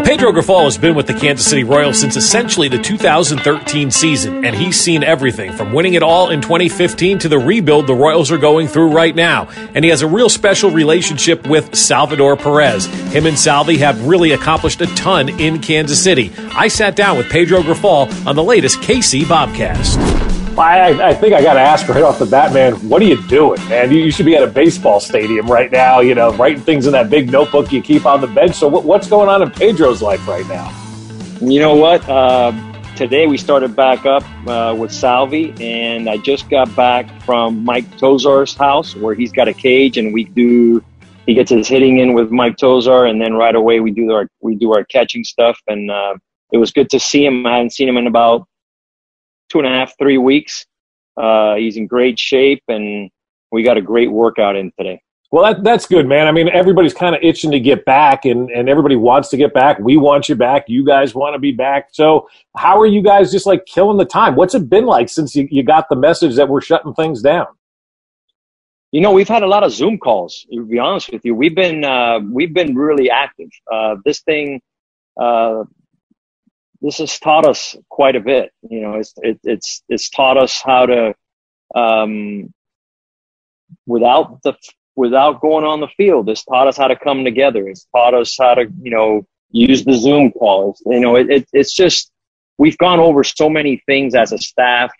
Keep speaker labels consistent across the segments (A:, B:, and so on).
A: Well, Pedro Grifol has been with the Kansas City Royals since essentially the 2013 season, and he's seen everything from winning it all in 2015 to the rebuild the Royals are going through right now. And he has a real special relationship with Salvador Perez. Him and Salvi have really accomplished a ton in Kansas City. I sat down with Pedro Grifol on the latest KC Bobcast. I, I think I got to ask right off the bat, man. What are you doing, man? You, you, should be at a baseball stadium right now. You know, writing things in that big notebook you keep on the bench. So, what, what's going on in Pedro's life right now?
B: You know what? Uh, today we started back up uh, with Salvi, and I just got back from Mike Tosar's house where he's got a cage, and we do. He gets his hitting in with Mike Tosar, and then right away we do our we do our catching stuff, and uh, it was good to see him. I hadn't seen him in about two and a half, three weeks. Uh, he's in great shape, and we got a great workout in today.
A: Well, that, that's good, man. I mean, everybody's kind of itching to get back, and, and everybody wants to get back. We want you back. You guys want to be back. So, how are you guys just like killing the time? What's it been like since you, you got the message that we're shutting things down?
B: You know, we've had a lot of Zoom calls. To be honest with you, we've been uh, we've been really active. Uh, this thing, uh, this has taught us quite a bit. You know, it's it, it's it's taught us how to, um, without the without going on the field, it's taught us how to come together. It's taught us how to you know use the Zoom calls. You know, it, it it's just we've gone over so many things as a staff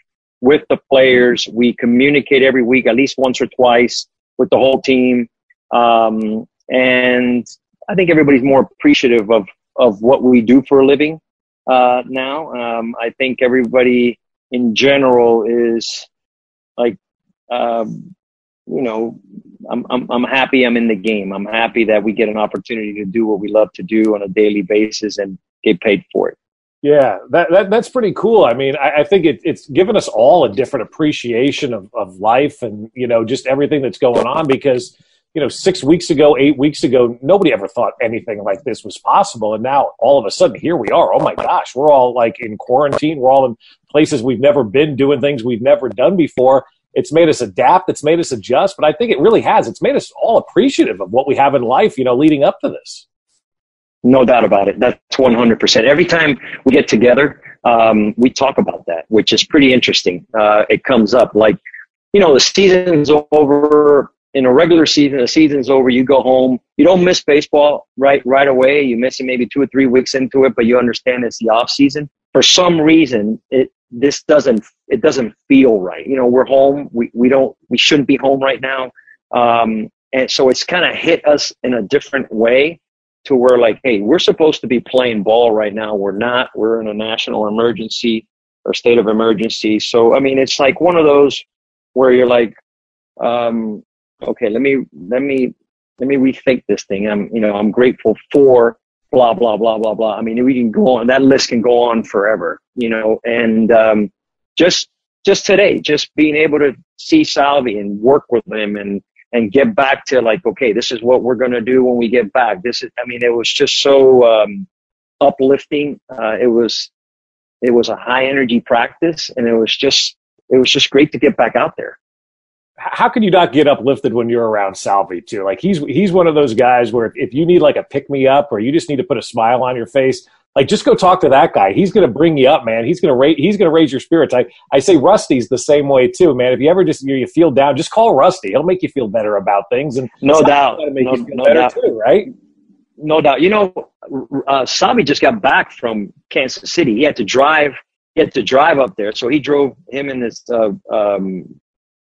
B: with the players. We communicate every week, at least once or twice, with the whole team, um, and I think everybody's more appreciative of of what we do for a living uh, now. Um, I think everybody in general is like, um, you know, I'm, I'm, I'm happy I'm in the game. I'm happy that we get an opportunity to do what we love to do on a daily basis and get paid for it.
A: Yeah, that, that that's pretty cool. I mean, I, I think it, it's given us all a different appreciation of, of life and, you know, just everything that's going on because – you know, six weeks ago, eight weeks ago, nobody ever thought anything like this was possible. And now all of a sudden, here we are. Oh my gosh, we're all like in quarantine. We're all in places we've never been doing things we've never done before. It's made us adapt. It's made us adjust. But I think it really has. It's made us all appreciative of what we have in life, you know, leading up to this.
B: No doubt about it. That's 100%. Every time we get together, um, we talk about that, which is pretty interesting. Uh, it comes up like, you know, the season's over in a regular season, the season's over, you go home. You don't miss baseball right right away. You miss it maybe two or three weeks into it, but you understand it's the off season. For some reason, it this doesn't it doesn't feel right. You know, we're home. We we don't we shouldn't be home right now. Um, and so it's kind of hit us in a different way to where like, hey, we're supposed to be playing ball right now. We're not. We're in a national emergency or state of emergency. So I mean, it's like one of those where you're like, um, okay, let me let me let me rethink this thing. I'm you know I'm grateful for blah blah blah blah blah. I mean, we can go on. That list can go on forever. You know, and um, just just today, just being able to see Salvi and work with him and and get back to like, okay, this is what we're going to do when we get back. This is, I mean, it was just so um, uplifting. Uh, it was, it was a high energy practice, and it was just, it was just great to get back out there
A: how can you not get uplifted when you're around Salvi too? Like he's he's one of those guys where if, if you need like a pick me up or you just need to put a smile on your face, like just go talk to that guy. He's going to bring you up, man. He's going to raise he's going to raise your spirits. I I say Rusty's the same way too, man. If you ever just you, feel down, just call Rusty. He'll make you feel better about things, and
B: no doubt,
A: make
B: no,
A: you feel
B: no
A: better
B: doubt.
A: too, right?
B: No doubt. You know, uh, Salvi just got back from Kansas City. He had to drive. He had to drive up there, so he drove him and his uh, um,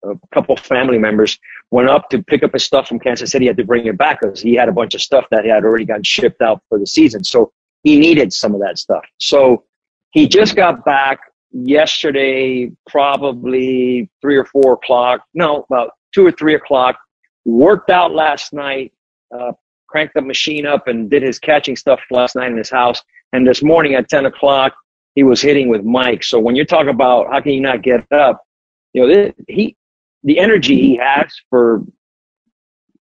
B: a couple family members went up to pick up his stuff from Kansas City. He had to bring it back because he had a bunch of stuff that had already gotten shipped out for the season. So he needed some of that stuff. So he just got back yesterday, probably three or four o'clock. No, about two or three o'clock. Worked out last night. Uh, cranked the machine up and did his catching stuff last night in his house. And this morning at 10 o'clock, he was hitting with Mike. So when you're talking about how can you not get up, you know, he, the energy he has for,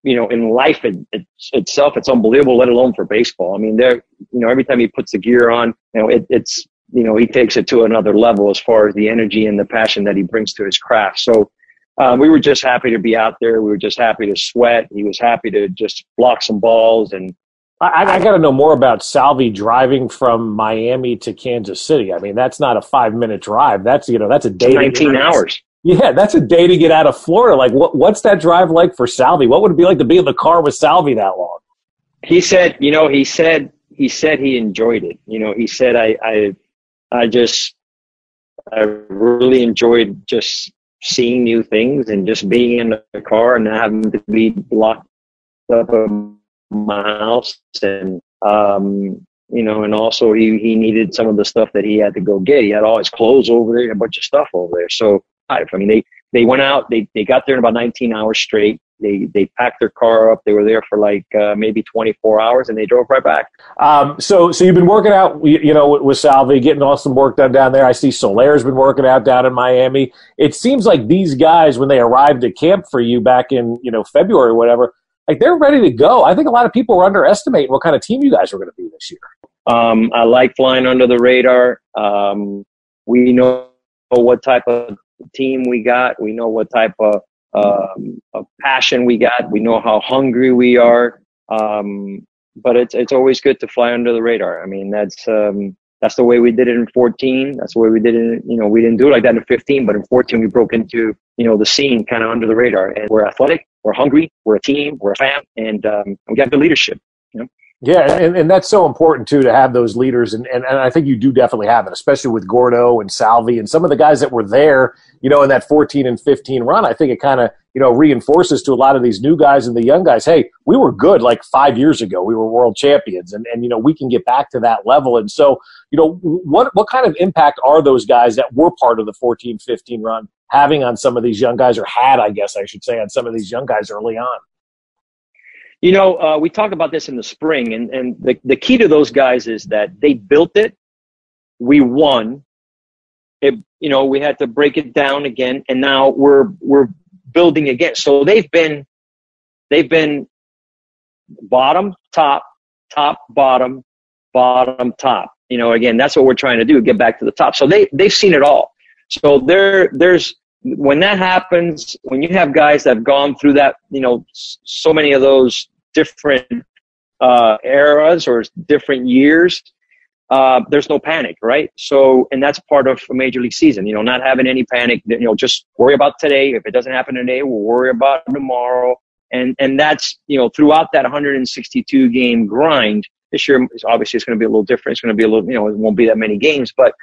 B: you know, in life it, it, itself, it's unbelievable, let alone for baseball. I mean, there, you know, every time he puts the gear on, you know, it, it's, you know, he takes it to another level as far as the energy and the passion that he brings to his craft. So, um, we were just happy to be out there. We were just happy to sweat. He was happy to just block some balls and
A: I, I got to know more about Salvi driving from Miami to Kansas City. I mean, that's not a five minute drive. That's you know that's a day.
B: 19 hours.
A: Yeah, that's a day to get out of Florida. Like, what what's that drive like for Salvi? What would it be like to be in the car with Salvi that long?
B: He said, you know, he said he said he enjoyed it. You know, he said I I I just I really enjoyed just seeing new things and just being in the car and having to be locked up in my house and um you know and also he he needed some of the stuff that he had to go get he had all his clothes over there a bunch of stuff over there so i mean they they went out they they got there in about 19 hours straight they they packed their car up. They were there for like uh, maybe 24 hours, and they drove right back.
A: Um, so so you've been working out, you know, with, with Salvi, getting all some work done down there. I see Soler's been working out down in Miami. It seems like these guys, when they arrived at camp for you back in you know February or whatever, like they're ready to go. I think a lot of people were underestimating what kind of team you guys were going to be this year.
B: Um, I like flying under the radar. Um, we know what type of team we got. We know what type of um, of passion we got. We know how hungry we are. Um, but it's it's always good to fly under the radar. I mean, that's um, that's the way we did it in 14. That's the way we did it. You know, we didn't do it like that in 15, but in 14 we broke into you know the scene kind of under the radar. And we're athletic, we're hungry, we're a team, we're a fam, and um, we got good leadership. You know.
A: Yeah, and, and that's so important too to have those leaders, and, and, and I think you do definitely have it, especially with Gordo and Salvi and some of the guys that were there, you know, in that 14 and 15 run. I think it kind of you know reinforces to a lot of these new guys and the young guys, hey, we were good like five years ago, we were world champions, and and you know we can get back to that level. And so, you know, what what kind of impact are those guys that were part of the 14 15 run having on some of these young guys, or had, I guess I should say, on some of these young guys early on?
B: You know, uh, we talked about this in the spring, and, and the, the key to those guys is that they built it, we won. It, you know, we had to break it down again, and now we're we're building again. So they've been they've been bottom, top, top, bottom, bottom, top. You know, again, that's what we're trying to do, get back to the top. So they they've seen it all. So there there's when that happens, when you have guys that have gone through that, you know, so many of those different uh, eras or different years, uh, there's no panic, right? So, and that's part of a major league season, you know, not having any panic, you know, just worry about today. If it doesn't happen today, we'll worry about tomorrow. And, and that's, you know, throughout that 162 game grind, this year, obviously it's going to be a little different. It's going to be a little, you know, it won't be that many games, but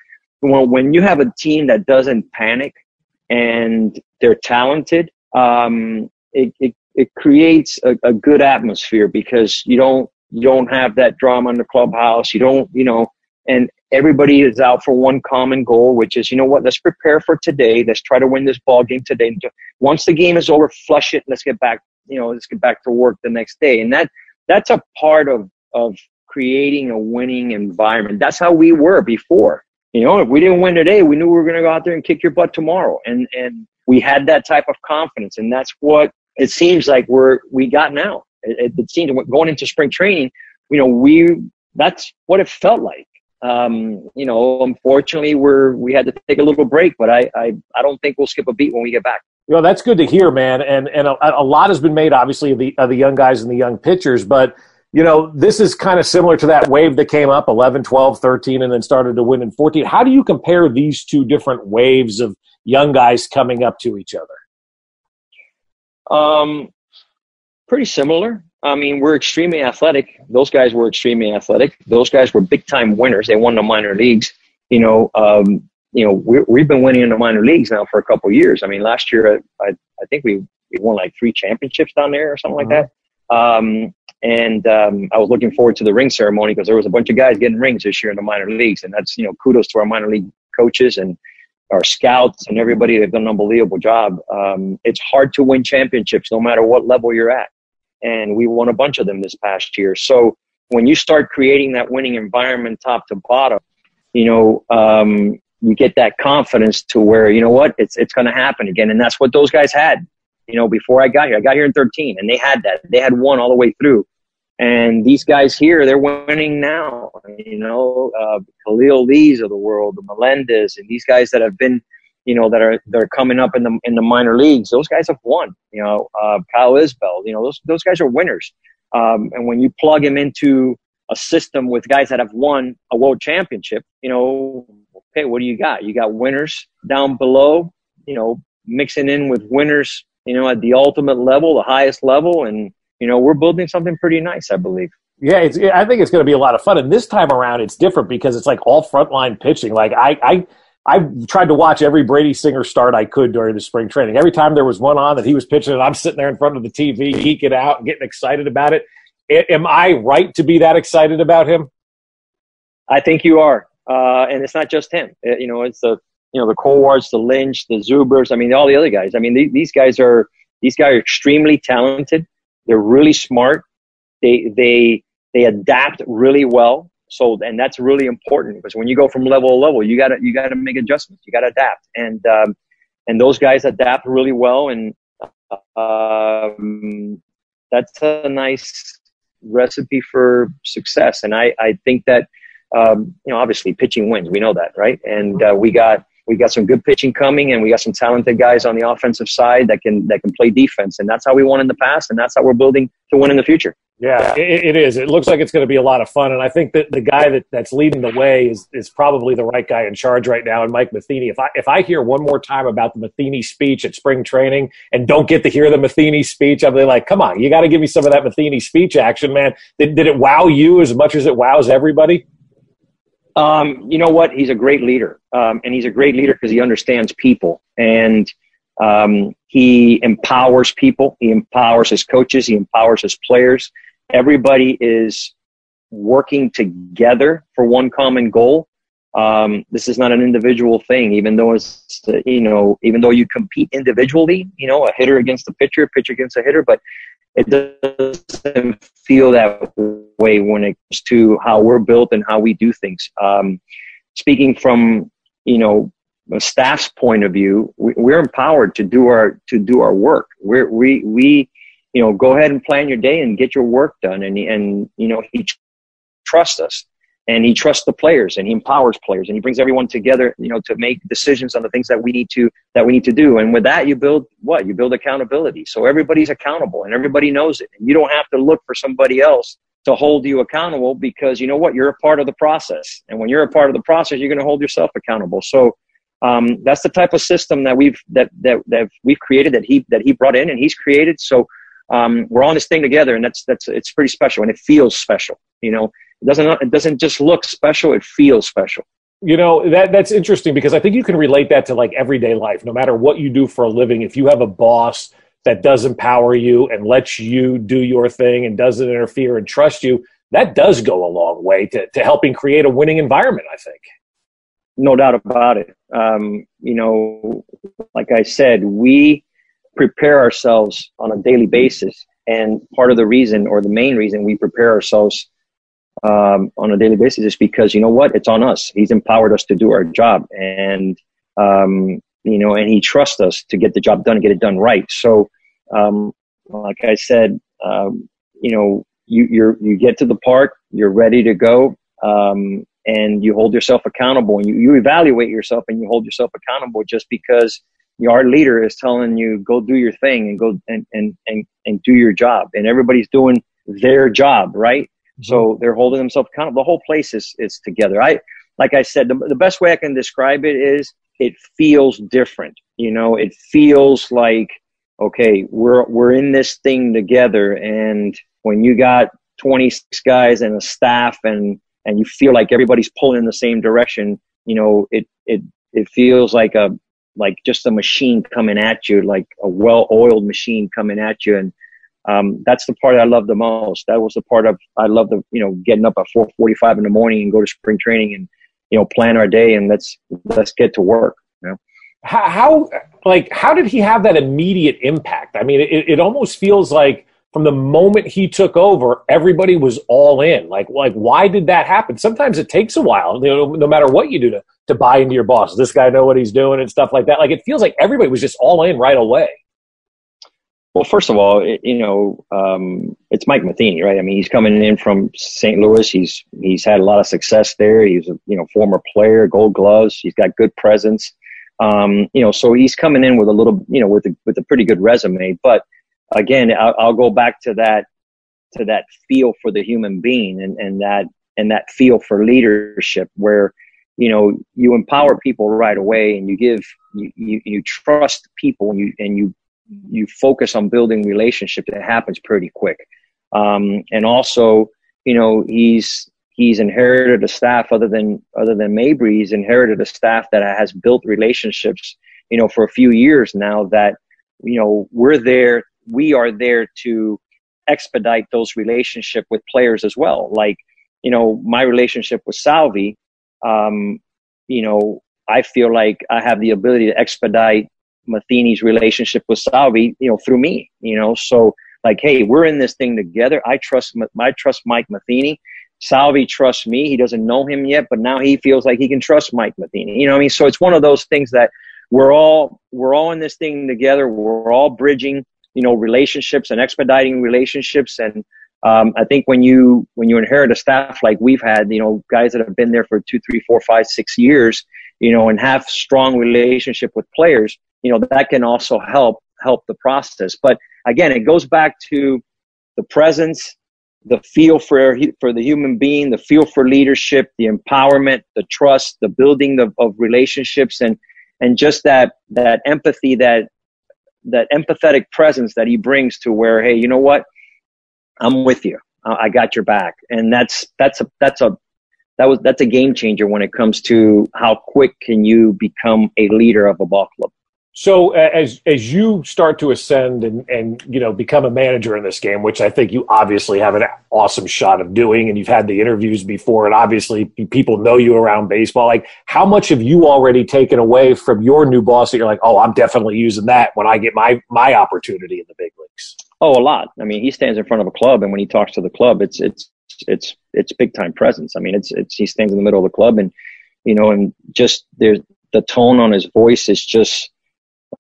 B: when, when you have a team that doesn't panic and they're talented, um, it, it, it creates a, a good atmosphere because you don't, you don't have that drama in the clubhouse. You don't, you know, and everybody is out for one common goal, which is, you know what, let's prepare for today. Let's try to win this ball game today. Once the game is over, flush it. Let's get back, you know, let's get back to work the next day. And that, that's a part of, of creating a winning environment. That's how we were before. You know, if we didn't win today, we knew we were going to go out there and kick your butt tomorrow. And, and we had that type of confidence. And that's what it seems like we're, we got now. It, it seems going into spring training, you know, we, that's what it felt like. Um, you know, unfortunately, we're we had to take a little break, but I, I I don't think we'll skip a beat when we get back.
A: Well, that's good to hear, man. And and a, a lot has been made, obviously, of the of the young guys and the young pitchers. But you know, this is kind of similar to that wave that came up 11, 12, 13, and then started to win in 14. How do you compare these two different waves of young guys coming up to each other?
B: Um, pretty similar. I mean, we're extremely athletic. Those guys were extremely athletic. Those guys were big time winners. They won the minor leagues. You know, um, you know, we have been winning in the minor leagues now for a couple years. I mean, last year I, I think we, we won like three championships down there or something uh-huh. like that. Um, and um, I was looking forward to the ring ceremony because there was a bunch of guys getting rings this year in the minor leagues, and that's you know kudos to our minor league coaches and our scouts and everybody. They've done an unbelievable job. Um, it's hard to win championships no matter what level you're at, and we won a bunch of them this past year. So when you start creating that winning environment top to bottom, you know um, you get that confidence to where you know what it's it's going to happen again, and that's what those guys had you know, before I got here. I got here in 13 and they had that. They had one all the way through. And these guys here, they're winning now. You know, uh, Khalil Lees of the world, the Melendez, and these guys that have been, you know, that are that are coming up in the in the minor leagues. Those guys have won. You know, uh, Kyle Isbel. You know, those those guys are winners. Um, and when you plug him into a system with guys that have won a world championship, you know, okay, what do you got? You got winners down below. You know, mixing in with winners you know, at the ultimate level, the highest level, and you know, we're building something pretty nice, I believe.
A: Yeah, it's, I think it's going to be a lot of fun. And this time around, it's different because it's like all frontline pitching. Like I, I, I tried to watch every Brady Singer start I could during the spring training. Every time there was one on that he was pitching, and I'm sitting there in front of the TV, geeking out, and getting excited about it. Am I right to be that excited about him?
B: I think you are, uh, and it's not just him. It, you know, it's the you know, the Kowars, the Lynch, the Zubers. I mean, all the other guys. I mean, these, these guys are these guys are extremely talented. They're really smart. They they they adapt really well. So, and that's really important because when you go from level to level, you gotta you gotta make adjustments. You gotta adapt, and um, and those guys adapt really well, and um, that's a nice recipe for success. And I I think that um, you know obviously pitching wins. We know that, right? And uh, we got we got some good pitching coming, and we got some talented guys on the offensive side that can that can play defense, and that's how we won in the past, and that's how we're building to win in the future.
A: Yeah, it, it is. It looks like it's going to be a lot of fun, and I think that the guy that, that's leading the way is is probably the right guy in charge right now, and Mike Matheny. If I if I hear one more time about the Matheny speech at spring training and don't get to hear the Matheny speech, I'll be like, come on, you got to give me some of that Matheny speech action, man. Did, did it wow you as much as it wows everybody?
B: Um, you know what? He's a great leader, um, and he's a great leader because he understands people and um, he empowers people. He empowers his coaches. He empowers his players. Everybody is working together for one common goal. Um, this is not an individual thing, even though it's you know, even though you compete individually, you know, a hitter against a pitcher, pitcher against a hitter, but it doesn't feel that way when it comes to how we're built and how we do things. Um, speaking from you know a staff's point of view, we, are empowered to do our to do our work. We're, we we you know go ahead and plan your day and get your work done, and and you know he trusts us and he trusts the players and he empowers players and he brings everyone together you know to make decisions on the things that we need to that we need to do. And with that you build what? You build accountability. So everybody's accountable and everybody knows it. And you don't have to look for somebody else to hold you accountable because you know what? You're a part of the process. And when you're a part of the process you're going to hold yourself accountable. So um, that's the type of system that we've that, that that we've created that he that he brought in and he's created. So um, we're on this thing together and that's that's it's pretty special and it feels special you know it doesn't it doesn't just look special; it feels special.
A: You know that that's interesting because I think you can relate that to like everyday life. No matter what you do for a living, if you have a boss that does empower you and lets you do your thing and doesn't interfere and trust you, that does go a long way to, to helping create a winning environment. I think.
B: No doubt about it. Um, you know, like I said, we prepare ourselves on a daily basis, and part of the reason, or the main reason, we prepare ourselves um, on a daily basis is because you know what? It's on us. He's empowered us to do our job. And um, you know and he trusts us to get the job done and get it done right. So um, like i said um, you know you you you get to the park you're ready to go um, and you hold yourself accountable. And you, you evaluate yourself and you hold yourself accountable just because your leader is telling you go do your thing and go and, and, and, and do your job. And everybody's doing their job, right? Mm-hmm. So they're holding themselves accountable. The whole place is is together. I like I said, the, the best way I can describe it is it feels different. You know, it feels like okay, we're we're in this thing together, and when you got 26 guys and a staff and and you feel like everybody's pulling in the same direction you know it it it feels like a like just a machine coming at you like a well-oiled machine coming at you and um, that's the part I love the most. That was the part of I love the you know getting up at 4:45 in the morning and go to spring training and you know plan our day and let's let's get to work. You know?
A: how, how like how did he have that immediate impact? I mean, it, it almost feels like from the moment he took over, everybody was all in. Like, like why did that happen? Sometimes it takes a while, you know, no matter what you do to, to buy into your boss. This guy know what he's doing and stuff like that? Like, it feels like everybody was just all in right away.
B: Well, first of all, it, you know, um, it's Mike Matheny, right? I mean, he's coming in from St. Louis. He's he's had a lot of success there. He's a you know former player, Gold Gloves. He's got good presence. Um, you know, so he's coming in with a little, you know, with a, with a pretty good resume. But again, I'll, I'll go back to that to that feel for the human being and, and that and that feel for leadership where you know you empower people right away and you give you, you, you trust people and you and you you focus on building relationships it happens pretty quick um, and also you know he's he's inherited a staff other than other than Mabry he's inherited a staff that has built relationships you know for a few years now that you know we're there we are there to expedite those relationship with players as well. Like, you know, my relationship with Salvi, um, you know, I feel like I have the ability to expedite Matheny's relationship with Salvi, you know, through me, you know, so like, hey, we're in this thing together. I trust, I trust Mike Matheny. Salvi trusts me. He doesn't know him yet, but now he feels like he can trust Mike Matheny. You know I mean? So it's one of those things that we're all, we're all in this thing together. We're all bridging you know relationships and expediting relationships and um, I think when you when you inherit a staff like we've had, you know, guys that have been there for two, three, four, five, six years, you know, and have strong relationship with players, you know, that can also help help the process. But again, it goes back to the presence, the feel for for the human being, the feel for leadership, the empowerment, the trust, the building of, of relationships, and and just that that empathy that that empathetic presence that he brings to where, hey, you know what? I'm with you. I got your back. And that's, that's a, that's a, that was, that's a game changer when it comes to how quick can you become a leader of a ball club.
A: So as as you start to ascend and and you know become a manager in this game, which I think you obviously have an awesome shot of doing, and you've had the interviews before, and obviously people know you around baseball. Like, how much have you already taken away from your new boss that you're like, oh, I'm definitely using that when I get my my opportunity in the big leagues?
B: Oh, a lot. I mean, he stands in front of a club, and when he talks to the club, it's it's it's it's big time presence. I mean, it's it's he stands in the middle of the club, and you know, and just there's the tone on his voice is just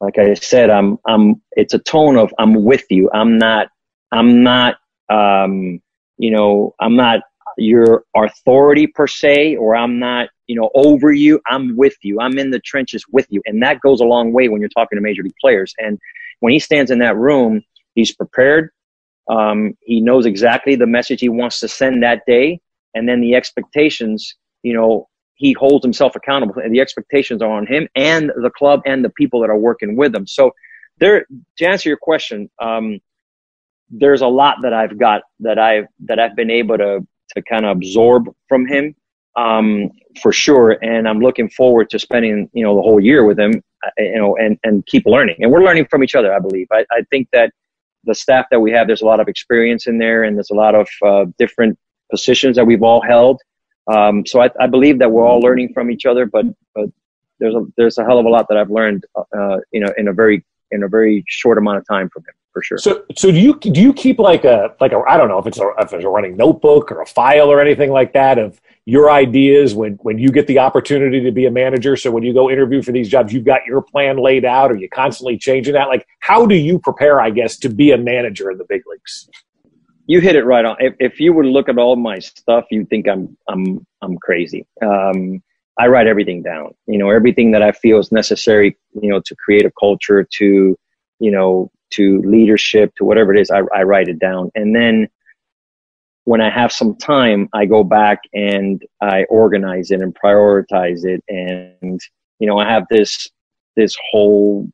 B: like I said, I'm, I'm, it's a tone of, I'm with you. I'm not, I'm not, um, you know, I'm not your authority per se, or I'm not, you know, over you. I'm with you. I'm in the trenches with you. And that goes a long way when you're talking to major league players. And when he stands in that room, he's prepared. Um, he knows exactly the message he wants to send that day. And then the expectations, you know, he holds himself accountable and the expectations are on him and the club and the people that are working with him. So there, to answer your question, um, there's a lot that I've got that I've, that I've been able to, to kind of absorb from him, um, for sure. And I'm looking forward to spending, you know, the whole year with him, uh, you know, and, and keep learning. And we're learning from each other, I believe. I, I think that the staff that we have, there's a lot of experience in there and there's a lot of, uh, different positions that we've all held um, so I, I, believe that we're all learning from each other, but, but there's a, there's a hell of a lot that I've learned, uh, you in a very, in a very short amount of time from him for sure.
A: So, so do you, do you keep like a, like a, I don't know if it's a, if it's a running notebook or a file or anything like that of your ideas when, when you get the opportunity to be a manager. So when you go interview for these jobs, you've got your plan laid out or you constantly changing that. Like, how do you prepare, I guess, to be a manager in the big leagues?
B: You hit it right on. If, if you were to look at all my stuff, you'd think I'm I'm I'm crazy. Um, I write everything down. You know, everything that I feel is necessary. You know, to create a culture, to you know, to leadership, to whatever it is, I, I write it down, and then when I have some time, I go back and I organize it and prioritize it. And, you know, I have this, this whole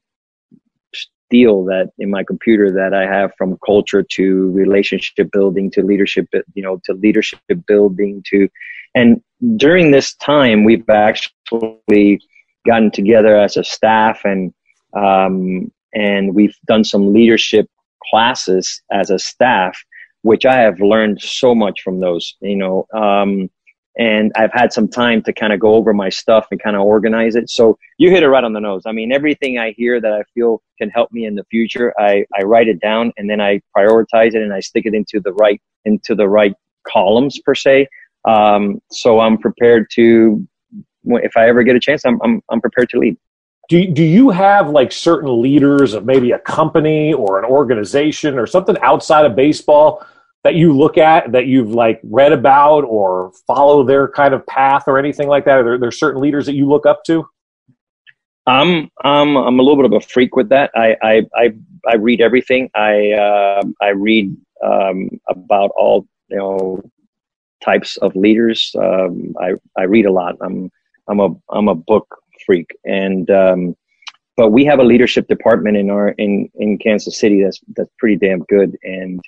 B: that in my computer that I have from culture to relationship building to leadership, you know, to leadership building to, and during this time, we've actually gotten together as a staff and, um, and we've done some leadership classes as a staff, which I have learned so much from those, you know, um, and I've had some time to kind of go over my stuff and kind of organize it. So you hit it right on the nose. I mean, everything I hear that I feel can help me in the future, I, I write it down and then I prioritize it and I stick it into the right, into the right columns per se. Um, so I'm prepared to, if I ever get a chance, I'm, I'm, I'm prepared to lead.
A: Do, do you have like certain leaders of maybe a company or an organization or something outside of baseball that you look at that you've like read about or follow their kind of path or anything like that? Are there, there certain leaders that you look up to?
B: I'm I'm I'm a little bit of a freak with that. I I I, I read everything. I uh, I read um, about all you know types of leaders. Um, I I read a lot. I'm I'm a I'm a book freak, and um, but we have a leadership department in our in in Kansas City that's that's pretty damn good. And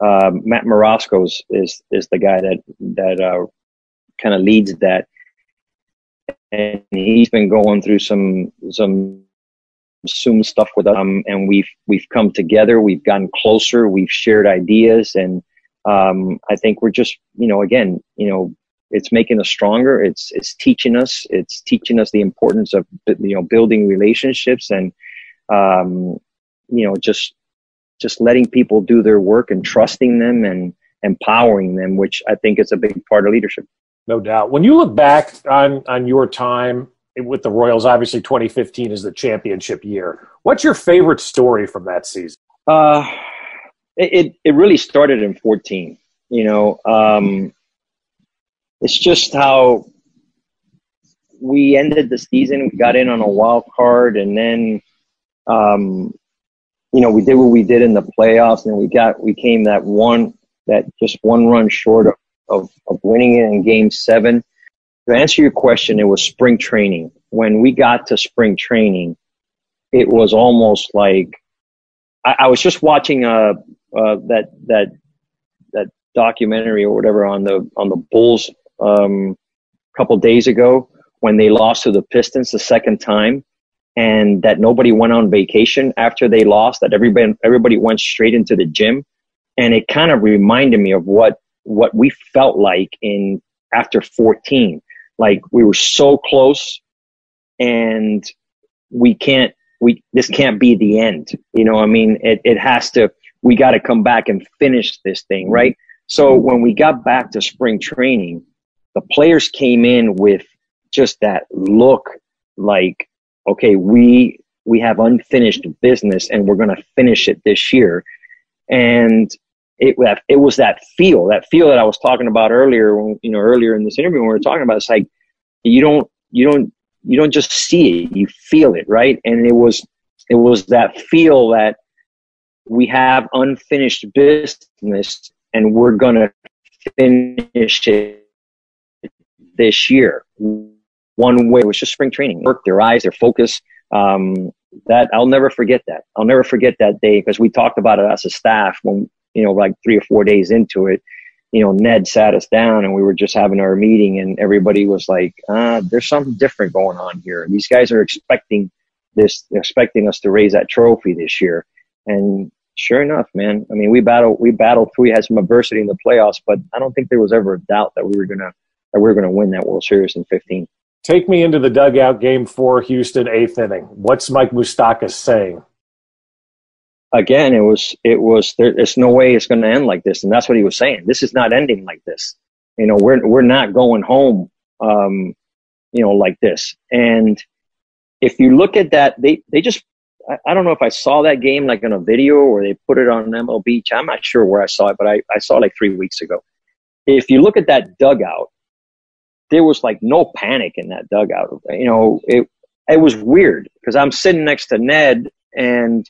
B: um, Matt Morosco is, is is the guy that that uh, kind of leads that, and he's been going through some some Zoom stuff with us, um, and we've we've come together. We've gotten closer. We've shared ideas, and um, I think we're just you know again you know it's making us stronger. It's it's teaching us. It's teaching us the importance of you know building relationships and um, you know just just letting people do their work and trusting them and empowering them, which I think is a big part of leadership.
A: No doubt. When you look back on on your time with the Royals, obviously 2015 is the championship year. What's your favorite story from that season?
B: Uh, it it really started in 14. You know, um, it's just how we ended the season. We got in on a wild card, and then um, you know, we did what we did in the playoffs and we got, we came that one, that just one run short of, of, of winning it in game seven. To answer your question, it was spring training. When we got to spring training, it was almost like I, I was just watching uh, uh, that that that documentary or whatever on the on the Bulls um, a couple days ago when they lost to the Pistons the second time, and that nobody went on vacation after they lost, that everybody, everybody went straight into the gym. And it kind of reminded me of what, what we felt like in after 14. Like we were so close and we can't, we, this can't be the end. You know, I mean, it, it has to, we got to come back and finish this thing, right? So when we got back to spring training, the players came in with just that look like okay, we we have unfinished business and we're going to finish it this year. And it it was that feel, that feel that I was talking about earlier, when, you know, earlier in this interview when we were talking about. It's like you don't you don't you don't just see it, you feel it, right? And it was it was that feel that we have unfinished business and we're going to finish it this year one way. It was just spring training. Work, their eyes, their focus. Um, that I'll never forget that. I'll never forget that day because we talked about it as a staff when, you know, like three or four days into it, you know, Ned sat us down and we were just having our meeting and everybody was like, uh, there's something different going on here. These guys are expecting this, expecting us to raise that trophy this year. And sure enough, man, I mean, we battled, we battled through, we had some adversity in the playoffs, but I don't think there was ever a doubt that we were to, that we were to win that World Series in 15.
A: Take me into the dugout game four, Houston, eighth inning. What's Mike Moustakas saying?
B: Again, it was, it was, there, there's no way it's going to end like this. And that's what he was saying. This is not ending like this. You know, we're, we're not going home, um, you know, like this. And if you look at that, they, they just, I, I don't know if I saw that game like in a video or they put it on MLB. I'm not sure where I saw it, but I, I saw it like three weeks ago. If you look at that dugout, there was like no panic in that dugout. You know, it it was weird because I'm sitting next to Ned and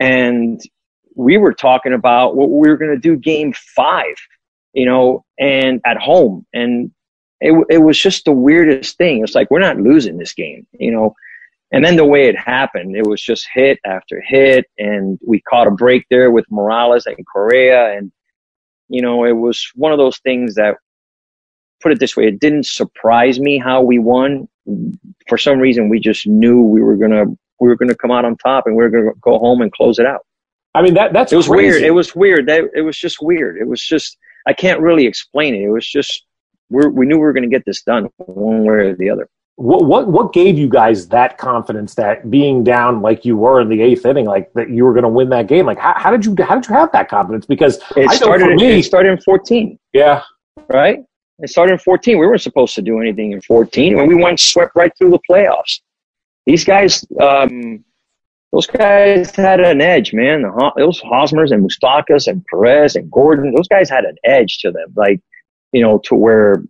B: and we were talking about what we were going to do game five. you know, and at home. And it, it was just the weirdest thing. It's like, we're not losing this game, you know. And then the way it happened, it was just hit after hit. And we caught a break there with Morales and Correa. And, you know, it was one of those things that, put it this way, it didn't surprise me how we won. For some reason, we just knew we were going to, we were to come out on top and we were going to go home and close it out.
A: I mean, that, that's,
B: it was
A: crazy.
B: weird. It was weird. That, it was just weird. It was just, I can't really explain it. It was just, we're, we knew we were going to get this done one way or the other.
A: What, what what gave you guys that confidence that being down like you were in the eighth inning, like that you were going to win that game? Like how, how did you how did you have that confidence? Because
B: it
A: I
B: started.
A: for me,
B: it started in fourteen.
A: Yeah,
B: right. It started in fourteen. We weren't supposed to do anything in fourteen, when we went swept right through the playoffs. These guys, um, those guys had an edge, man. Those Hosmers and Moustakas and Perez and Gordon, those guys had an edge to them, like you know, to where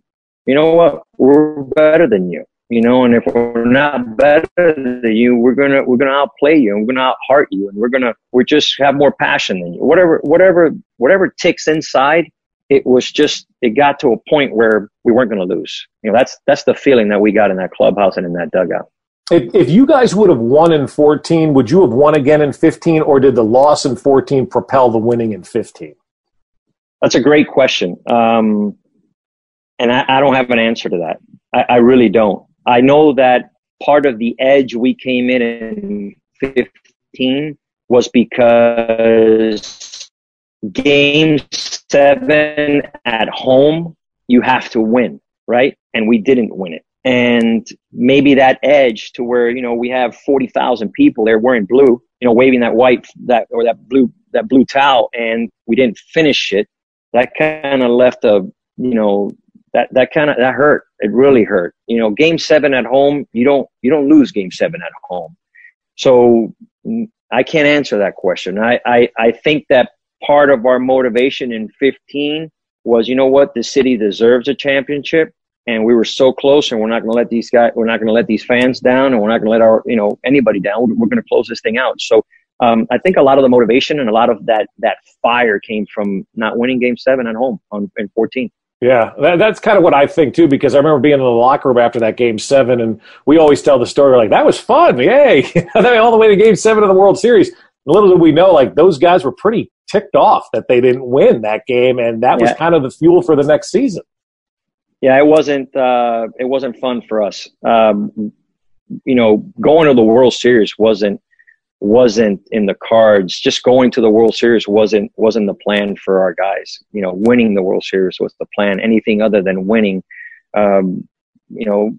B: you know what, we're better than you you know, and if we're not better than you, we're gonna we're gonna outplay you and we're gonna outheart you and we're gonna we're just have more passion than you. Whatever whatever whatever ticks inside, it was just it got to a point where we weren't gonna lose. You know, that's that's the feeling that we got in that clubhouse and in that dugout.
A: If, if you guys would have won in 14, would you have won again in 15, or did the loss in 14 propel the winning in 15?
B: That's a great question. Um, and I, I, don't have an answer to that. I, I really don't. I know that part of the edge we came in in 15 was because game seven at home, you have to win, right? And we didn't win it. And maybe that edge to where, you know, we have 40,000 people there wearing blue, you know, waving that white, that, or that blue, that blue towel and we didn't finish it. That kind of left a, you know, that that kind of that hurt. It really hurt. You know, game seven at home, you don't you don't lose game seven at home. So I can't answer that question. I I, I think that part of our motivation in 15 was, you know what, the city deserves a championship, and we were so close, and we're not going to let these guys, we're not going to let these fans down, and we're not going to let our, you know, anybody down. We're, going to close this thing out. So um, I think a lot of the motivation and a lot of that that fire came from not winning Game Seven at home on in 14.
A: Yeah, that, that's kind of what I think too, because I remember being in the locker room after that game seven, and we always tell the story like that was fun, yay! all the way to game seven of the World Series. Little did we know, like those guys were pretty ticked off that they didn't win that game, and that was kind of the fuel for the next season.
B: Yeah, it wasn't. Uh, it wasn't fun for us. Um, you know, going to the World Series wasn't wasn't in the cards. Just going to the World Series wasn't wasn't the plan for our guys. You know, winning the World Series was the plan. Anything other than winning, um, you know,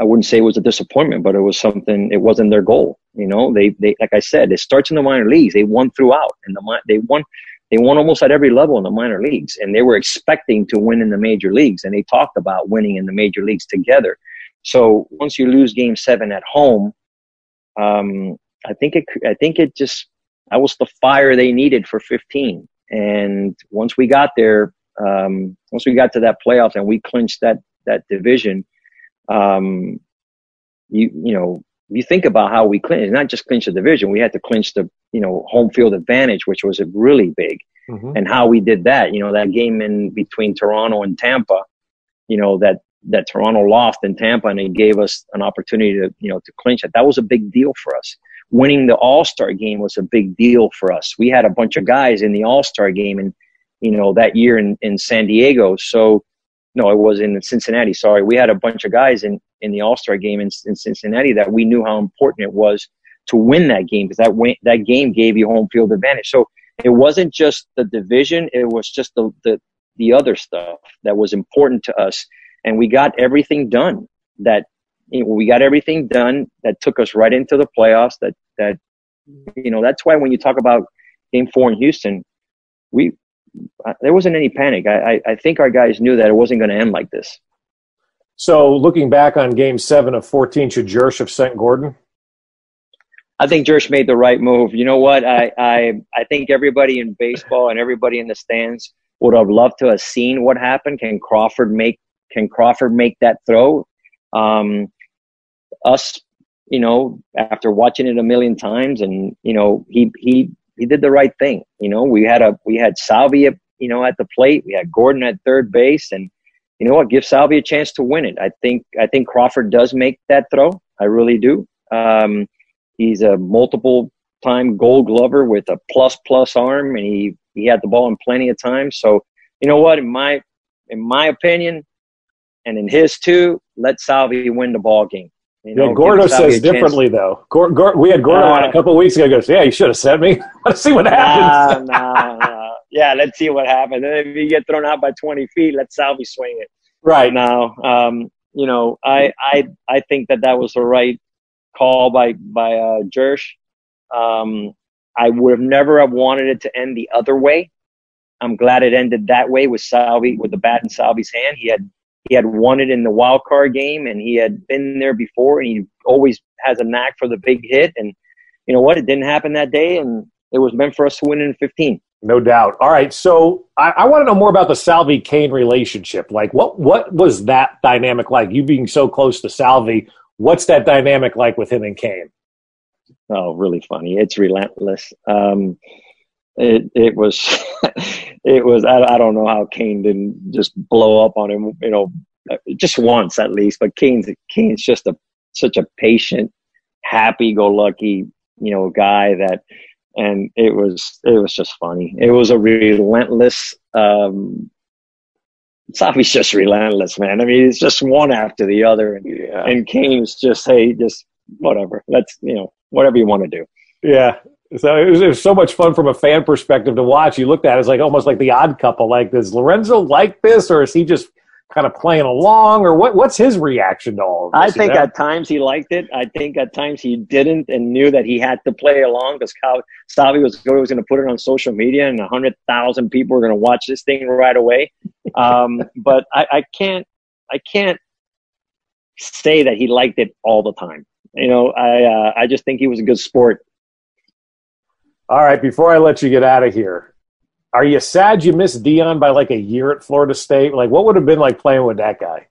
B: I wouldn't say it was a disappointment, but it was something. It wasn't their goal. You know, they they like I said, it starts in the minor leagues. They won throughout, and the they won. They won almost at every level in the minor leagues, and they were expecting to win in the major leagues, and they talked about winning in the major leagues together. So once you lose Game Seven at home, um, I think it, I think it just, that was the fire they needed for 15. And once we got there, um, once we got to that playoffs and we clinched that, that division, um, you, you know, you think about how we clinched, not just clinch the division, we had to clinch the, you know, home field advantage, which was really big. Mm-hmm. And how we did that, you know, that game in between Toronto and Tampa, you know, that, that Toronto lost in Tampa and it gave us an opportunity to, you know, to clinch it. That was a big deal for us winning the All Star game was a big deal for us. We had a bunch of guys in the All Star game, and you know that year in in San Diego. So no, it was in Cincinnati. Sorry, we had a bunch of guys in in the All Star game in, in Cincinnati that we knew how important it was to win that game because that win, that game gave you home field advantage. So it wasn't just the division; it was just the the the other stuff that was important to us, and we got everything done that we got everything done that took us right into the playoffs. That that you know that's why when you talk about Game Four in Houston, we there wasn't any panic. I, I, I think our guys knew that it wasn't going to end like this.
A: So looking back on Game Seven of 14, should Jersh have sent Gordon?
B: I think Jersh made the right move. You know what? I, I I think everybody in baseball and everybody in the stands would have loved to have seen what happened. Can Crawford make can Crawford make that throw? Um, us, you know, after watching it a million times, and you know, he he he did the right thing. You know, we had a we had Salvy at, you know, at the plate. We had Gordon at third base, and you know what? Give Salvi a chance to win it. I think I think Crawford does make that throw. I really do. Um, he's a multiple time Gold Glover with a plus plus arm, and he he had the ball in plenty of times. So you know what? In my in my opinion, and in his too, let Salvi win the ball game.
A: You know, yeah, Gordo says differently though. Gor- Gor- we had Gordo uh, on a couple of weeks ago. Goes, yeah, you should have sent me. Let's see what happens.
B: Nah, nah, nah. Yeah, let's see what happens. And if you get thrown out by 20 feet, let Salvy swing it.
A: Right
B: now, um, you know, I, I, I think that that was the right call by by uh, Jersh. Um, I would have never have wanted it to end the other way. I'm glad it ended that way with Salvy with the bat in Salvy's hand. He had he had won it in the wild card game and he had been there before and he always has a knack for the big hit. And you know what? It didn't happen that day and it was meant for us to win in 15
A: no doubt. All right so i, I want to know more about the salvy cain relationship. Like what what was that dynamic like? You being so close to salvy what's that dynamic like with him and cain?
B: Oh really funny. It's relentless. Um, it it was it was I, I don't know how Cain didn't just blow up on him you know just once at least but Cain's Cain's just a such a patient happy go lucky you know guy that and it was it was just funny. It was a relentless um Salvy's just relentless man. I mean it's just one after the other and yeah. and Cain's just hey just whatever. Let's you know whatever you want to do.
A: Yeah so it was, it was, so much fun from a fan perspective to watch. You looked at it as like almost like the odd couple. Like, does Lorenzo like this, or is he just kind of playing along, or what? What's his reaction to all of this?
B: I think you know? at times he liked it. I think at times he didn't, and knew that he had to play along because Salvy was always going to put it on social media, and a hundred thousand people were going to watch this thing right away. Um, but I, I can't, I can't say that he liked it all the time. You know, I uh, I just think he was a good sport
A: all right, before I let you get out of here, are you sad you missed Deion by like a year at Florida State? Like, what would have been like playing with that guy?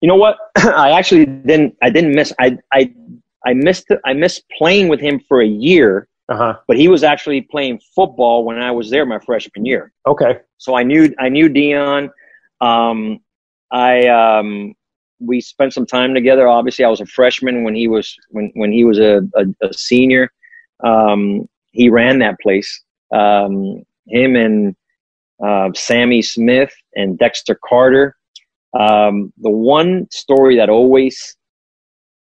B: You know what? I actually didn't. I didn't miss. I I I missed. I missed playing with him for a year.
A: Uh-huh.
B: But he was actually playing football when I was there my freshman year.
A: Okay.
B: So I knew I knew Deion. Um, I um, we spent some time together. Obviously, I was a freshman when he was when when he was a, a, a senior. Um, he ran that place. Um, him and uh, Sammy Smith and Dexter Carter. Um, the one story that always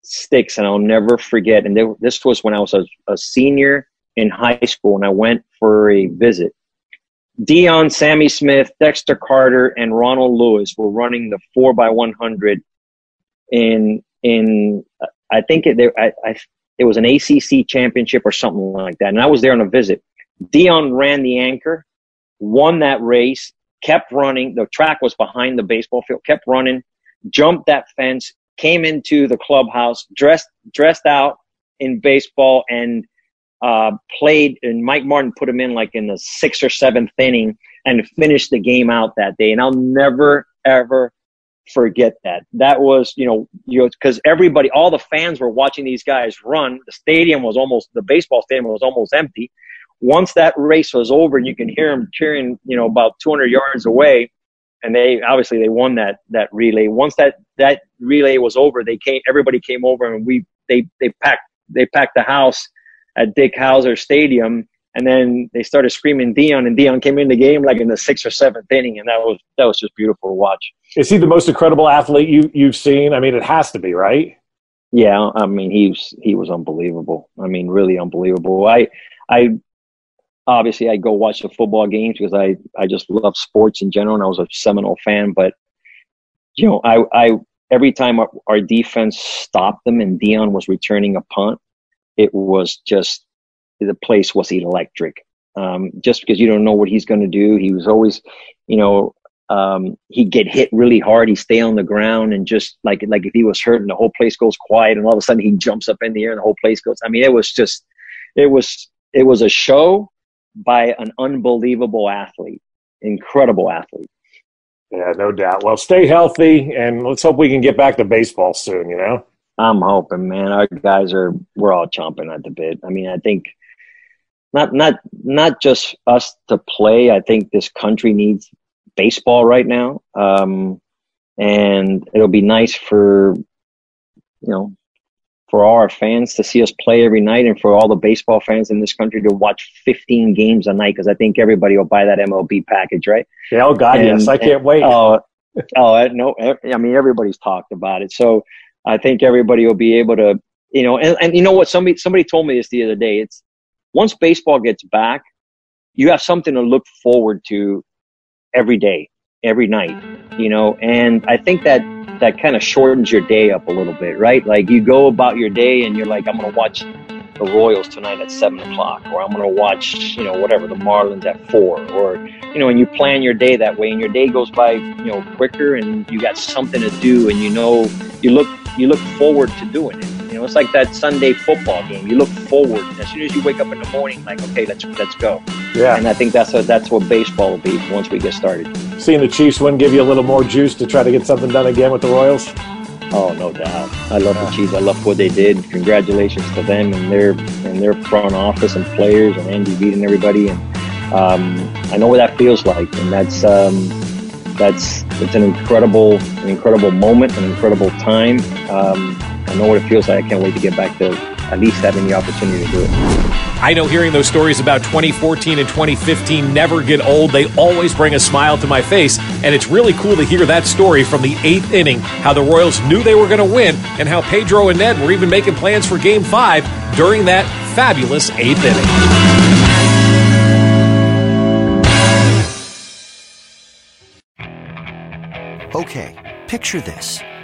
B: sticks and I'll never forget, and they, this was when I was a, a, senior in high school and I went for a visit. Deion, Sammy Smith, Dexter Carter, and Ronald Lewis were running the four by one hundred in in I think it, they, I, I it was an ACC championship or something like that. And I was there on a visit. Deion ran the anchor, won that race, kept running. The track was behind the baseball field, kept running, jumped that fence, came into the clubhouse, dressed, dressed out in baseball and, uh, played and Mike Martin put him in like in the sixth or seventh inning and finished the game out that day. And I'll never, ever forget that. That was, you know, you know, because everybody, all the fans were watching these guys run. The stadium was almost, the baseball stadium was almost empty. Once that race was over, and you can hear them cheering, you know, about 200 yards away, and they obviously they won that that relay. Once that that relay was over, they came, everybody came over, and we they they packed they packed the house at Dick Howser Stadium and then they started screaming Deion, and Deion came in the game like in the sixth or seventh inning, and that was that was just beautiful to watch.
A: Is he the most incredible athlete you you've seen? I mean, it has to be, right?
B: Yeah, I mean, he was he was unbelievable. I mean, really unbelievable. I I obviously I go watch the football games because I I just love sports in general, and I was a Seminole fan. But you know, I I every time our, our defense stopped them and Deion was returning a punt, it was just the place was electric. Um, just because you don't know what he's going to do, he was always, you know, um, he'd get hit really hard. He'd stay on the ground and just like like if he was hurt and the whole place goes quiet, and all of a sudden he jumps up in the air and the whole place goes. I mean, it was just, it was it was a show by an unbelievable athlete, incredible athlete.
A: Yeah, no doubt. Well, stay healthy, and let's hope we can get back to baseball soon. You know,
B: I'm hoping, man. Our guys are we're all chomping at the bit. I mean, I think not not not just us to play. I think this country needs baseball right now, um, and it'll be nice for you know for all our fans to see us play every night, and for all the baseball fans in this country to watch 15 games a night. Because I think everybody will buy that MLB package, right?
A: Yeah, oh God, and, yes, I can't wait.
B: Oh, oh, no, I mean everybody's talked about it, so I think everybody will be able to, you know, and, and you know what? Somebody somebody told me this the other day. It's once baseball gets back, you have something to look forward to every day, every night, you know, and I think that that kind of shortens your day up a little bit, right? Like you go about your day and you're like, I'm going to watch the Royals tonight at seven o'clock, or I'm going to watch, you know, whatever, the Marlins at four, or, you know, and you plan your day that way and your day goes by, you know, quicker and you got something to do and you know, you look, you look forward to doing it. You know, it's like that Sunday football game. You look forward as soon as you wake up in the morning, like, okay, let's let's go.
A: Yeah.
B: And I think that's what that's what baseball will be once we get started.
A: Seeing the Chiefs win give you a little more juice to try to get something done again with the Royals.
B: Oh, no doubt. I love yeah. the Chiefs. I love what they did. Congratulations to them and their and their front office and players and Andy Reid and everybody. And um, I know what that feels like, and that's um, that's it's an incredible an incredible moment, an incredible time. Um, know what it feels like. I can't wait to get back to at least having the opportunity to do it.
A: I know hearing those stories about 2014 and 2015 never get old. They always bring a smile to my face. And it's really cool to hear that story from the eighth inning how the Royals knew they were going to win and how Pedro and Ned were even making plans for game five during that fabulous eighth inning.
C: Okay, picture this.